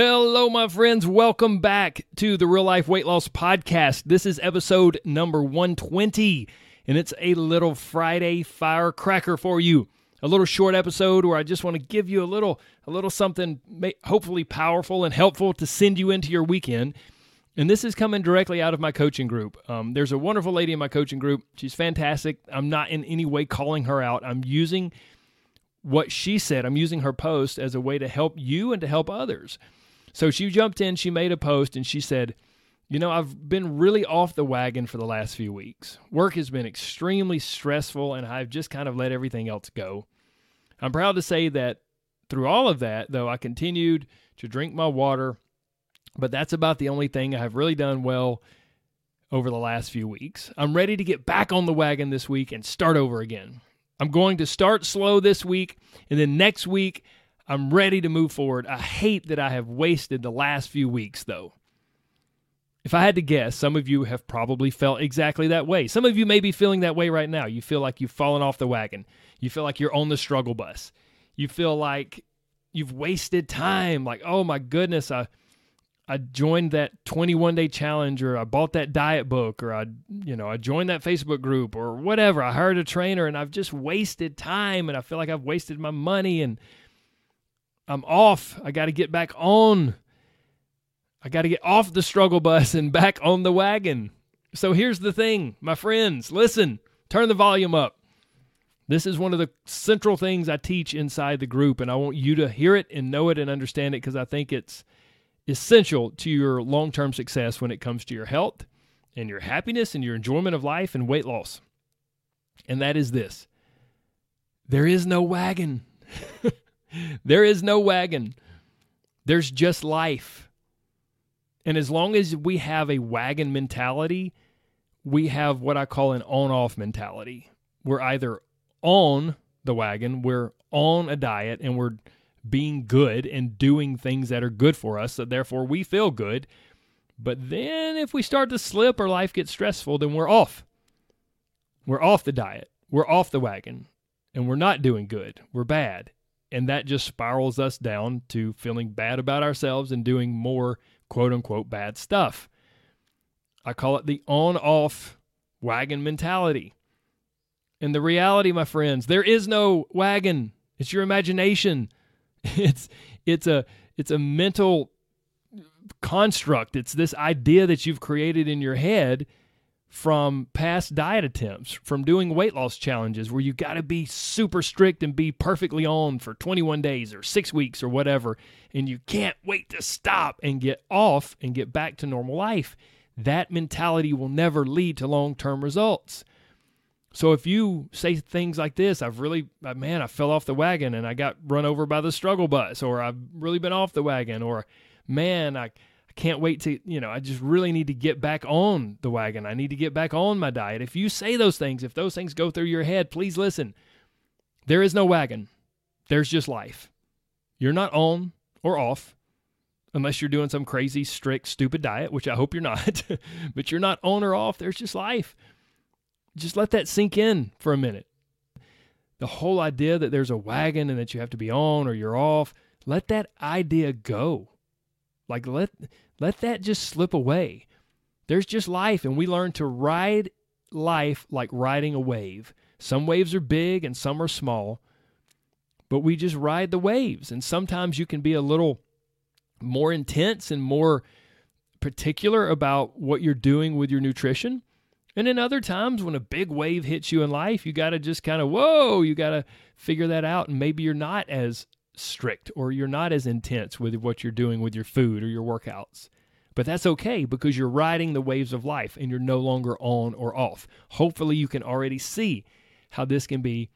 Hello, my friends. Welcome back to the Real Life Weight Loss Podcast. This is episode number 120, and it's a little Friday firecracker for you. A little short episode where I just want to give you a little, a little something, hopefully powerful and helpful to send you into your weekend. And this is coming directly out of my coaching group. Um, there's a wonderful lady in my coaching group. She's fantastic. I'm not in any way calling her out. I'm using what she said. I'm using her post as a way to help you and to help others. So she jumped in, she made a post, and she said, You know, I've been really off the wagon for the last few weeks. Work has been extremely stressful, and I've just kind of let everything else go. I'm proud to say that through all of that, though, I continued to drink my water, but that's about the only thing I've really done well over the last few weeks. I'm ready to get back on the wagon this week and start over again. I'm going to start slow this week, and then next week, I'm ready to move forward. I hate that I have wasted the last few weeks, though. If I had to guess, some of you have probably felt exactly that way. Some of you may be feeling that way right now. You feel like you've fallen off the wagon. You feel like you're on the struggle bus. You feel like you've wasted time. Like, oh my goodness, I I joined that 21 day challenge or I bought that diet book or I you know, I joined that Facebook group or whatever. I hired a trainer and I've just wasted time and I feel like I've wasted my money and I'm off. I got to get back on. I got to get off the struggle bus and back on the wagon. So here's the thing, my friends, listen, turn the volume up. This is one of the central things I teach inside the group, and I want you to hear it and know it and understand it because I think it's essential to your long term success when it comes to your health and your happiness and your enjoyment of life and weight loss. And that is this there is no wagon. there is no wagon, there's just life. And as long as we have a wagon mentality, we have what I call an on off mentality. We're either on the wagon, we're on a diet, and we're being good and doing things that are good for us. So therefore, we feel good. But then if we start to slip or life gets stressful, then we're off. We're off the diet. We're off the wagon and we're not doing good. We're bad. And that just spirals us down to feeling bad about ourselves and doing more quote unquote bad stuff. I call it the on off wagon mentality. And the reality, my friends, there is no wagon. It's your imagination. It's it's a it's a mental construct. It's this idea that you've created in your head from past diet attempts, from doing weight loss challenges where you got to be super strict and be perfectly on for 21 days or six weeks or whatever, and you can't wait to stop and get off and get back to normal life. That mentality will never lead to long term results. So if you say things like this, I've really, uh, man, I fell off the wagon and I got run over by the struggle bus, or I've really been off the wagon, or man, I, can't wait to, you know, I just really need to get back on the wagon. I need to get back on my diet. If you say those things, if those things go through your head, please listen. There is no wagon, there's just life. You're not on or off unless you're doing some crazy, strict, stupid diet, which I hope you're not, but you're not on or off. There's just life. Just let that sink in for a minute. The whole idea that there's a wagon and that you have to be on or you're off, let that idea go. Like let let that just slip away. There's just life, and we learn to ride life like riding a wave. Some waves are big and some are small, but we just ride the waves. And sometimes you can be a little more intense and more particular about what you're doing with your nutrition. And then other times when a big wave hits you in life, you got to just kind of, whoa, you got to figure that out. And maybe you're not as strict or you're not as intense with what you're doing with your food or your workouts. But that's okay because you're riding the waves of life and you're no longer on or off. Hopefully, you can already see how this can be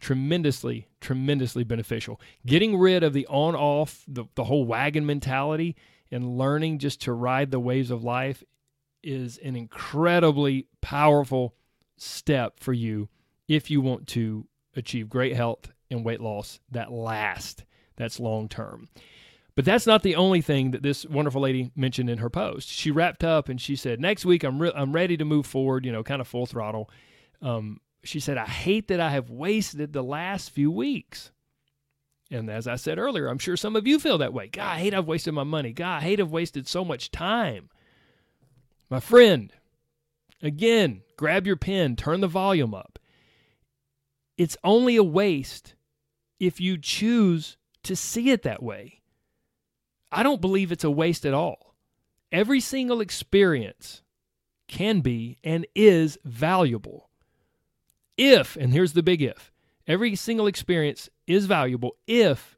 tremendously, tremendously beneficial. Getting rid of the on off, the, the whole wagon mentality, and learning just to ride the waves of life is an incredibly powerful step for you if you want to achieve great health and weight loss that last, that's long term. But that's not the only thing that this wonderful lady mentioned in her post. She wrapped up and she said, "Next week I'm re- I'm ready to move forward, you know, kind of full throttle." Um, she said, "I hate that I have wasted the last few weeks." And as I said earlier, I'm sure some of you feel that way. God, I hate I've wasted my money. God, I hate I've wasted so much time. My friend, again, grab your pen, turn the volume up. It's only a waste if you choose to see it that way. I don't believe it's a waste at all. Every single experience can be and is valuable. If, and here's the big if, every single experience is valuable if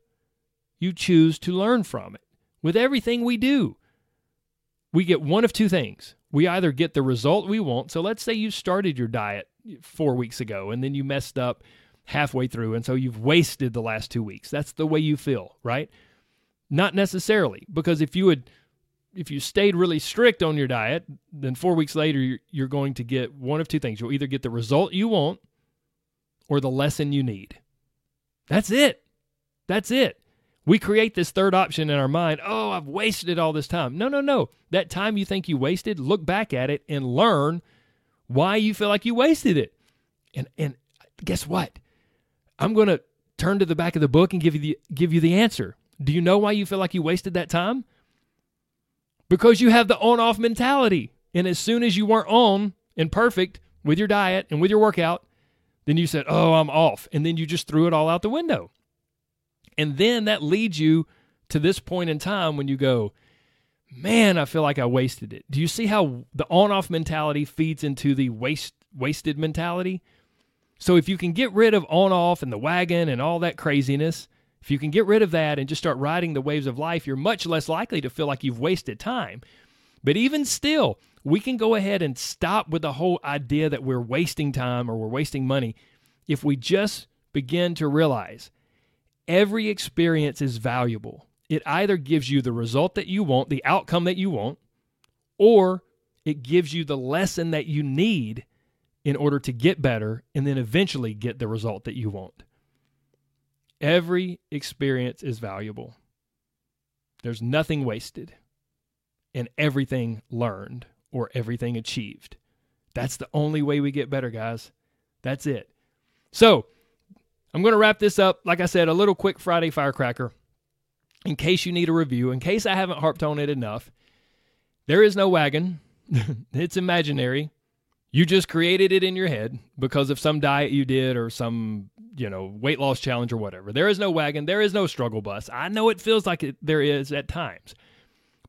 you choose to learn from it. With everything we do, we get one of two things. We either get the result we want. So let's say you started your diet four weeks ago and then you messed up halfway through. And so you've wasted the last two weeks. That's the way you feel, right? Not necessarily, because if you would, if you stayed really strict on your diet, then four weeks later, you're, you're going to get one of two things. You'll either get the result you want or the lesson you need. That's it. That's it. We create this third option in our mind. Oh, I've wasted all this time. No, no, no. That time you think you wasted, look back at it and learn why you feel like you wasted it. And and guess what? I'm going to turn to the back of the book and give you the give you the answer. Do you know why you feel like you wasted that time? Because you have the on-off mentality. And as soon as you weren't on and perfect with your diet and with your workout, then you said, "Oh, I'm off." And then you just threw it all out the window. And then that leads you to this point in time when you go, man, I feel like I wasted it. Do you see how the on off mentality feeds into the waste wasted mentality? So if you can get rid of on off and the wagon and all that craziness, if you can get rid of that and just start riding the waves of life, you're much less likely to feel like you've wasted time. But even still, we can go ahead and stop with the whole idea that we're wasting time or we're wasting money if we just begin to realize every experience is valuable. It either gives you the result that you want, the outcome that you want, or it gives you the lesson that you need in order to get better and then eventually get the result that you want. Every experience is valuable. There's nothing wasted and everything learned or everything achieved. That's the only way we get better, guys. That's it. So, I'm going to wrap this up. Like I said, a little quick Friday firecracker in case you need a review, in case I haven't harped on it enough. There is no wagon, it's imaginary. You just created it in your head because of some diet you did or some, you know, weight loss challenge or whatever. There is no wagon. There is no struggle bus. I know it feels like it, there is at times,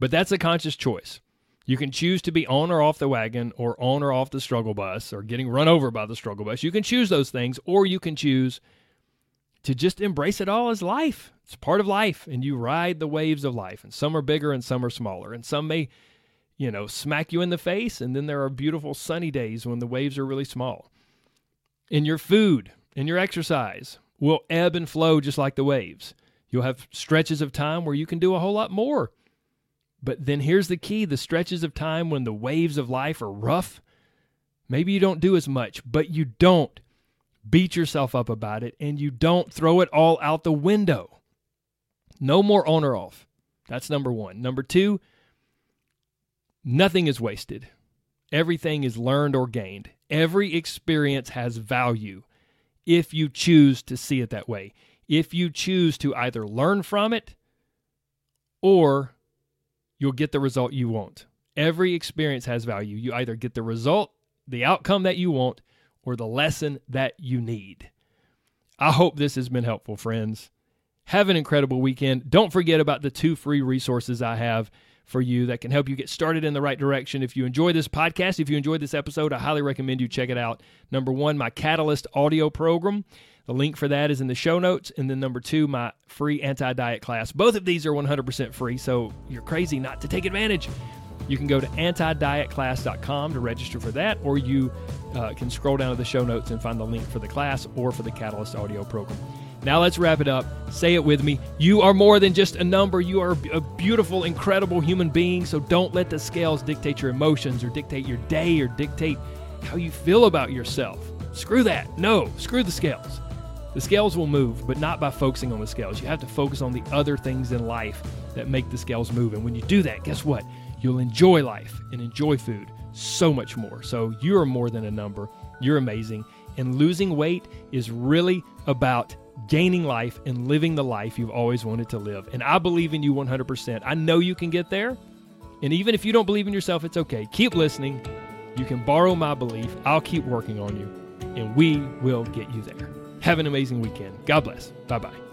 but that's a conscious choice. You can choose to be on or off the wagon or on or off the struggle bus or getting run over by the struggle bus. You can choose those things, or you can choose to just embrace it all as life. It's part of life, and you ride the waves of life. And some are bigger and some are smaller, and some may you know, smack you in the face. And then there are beautiful sunny days when the waves are really small. And your food and your exercise will ebb and flow just like the waves. You'll have stretches of time where you can do a whole lot more. But then here's the key the stretches of time when the waves of life are rough, maybe you don't do as much, but you don't beat yourself up about it and you don't throw it all out the window. No more on or off. That's number one. Number two, Nothing is wasted. Everything is learned or gained. Every experience has value if you choose to see it that way. If you choose to either learn from it or you'll get the result you want. Every experience has value. You either get the result, the outcome that you want, or the lesson that you need. I hope this has been helpful, friends. Have an incredible weekend. Don't forget about the two free resources I have for you that can help you get started in the right direction. If you enjoy this podcast, if you enjoyed this episode, I highly recommend you check it out. Number one, my Catalyst audio program. The link for that is in the show notes. And then number two, my free anti diet class. Both of these are 100% free, so you're crazy not to take advantage. You can go to antidietclass.com to register for that, or you uh, can scroll down to the show notes and find the link for the class or for the Catalyst audio program. Now let's wrap it up. Say it with me. You are more than just a number. You are a beautiful, incredible human being. So don't let the scales dictate your emotions or dictate your day or dictate how you feel about yourself. Screw that. No, screw the scales. The scales will move, but not by focusing on the scales. You have to focus on the other things in life that make the scales move. And when you do that, guess what? You'll enjoy life and enjoy food so much more. So you are more than a number. You're amazing. And losing weight is really about gaining life and living the life you've always wanted to live. And I believe in you 100%. I know you can get there. And even if you don't believe in yourself, it's okay. Keep listening. You can borrow my belief. I'll keep working on you, and we will get you there. Have an amazing weekend. God bless. Bye bye.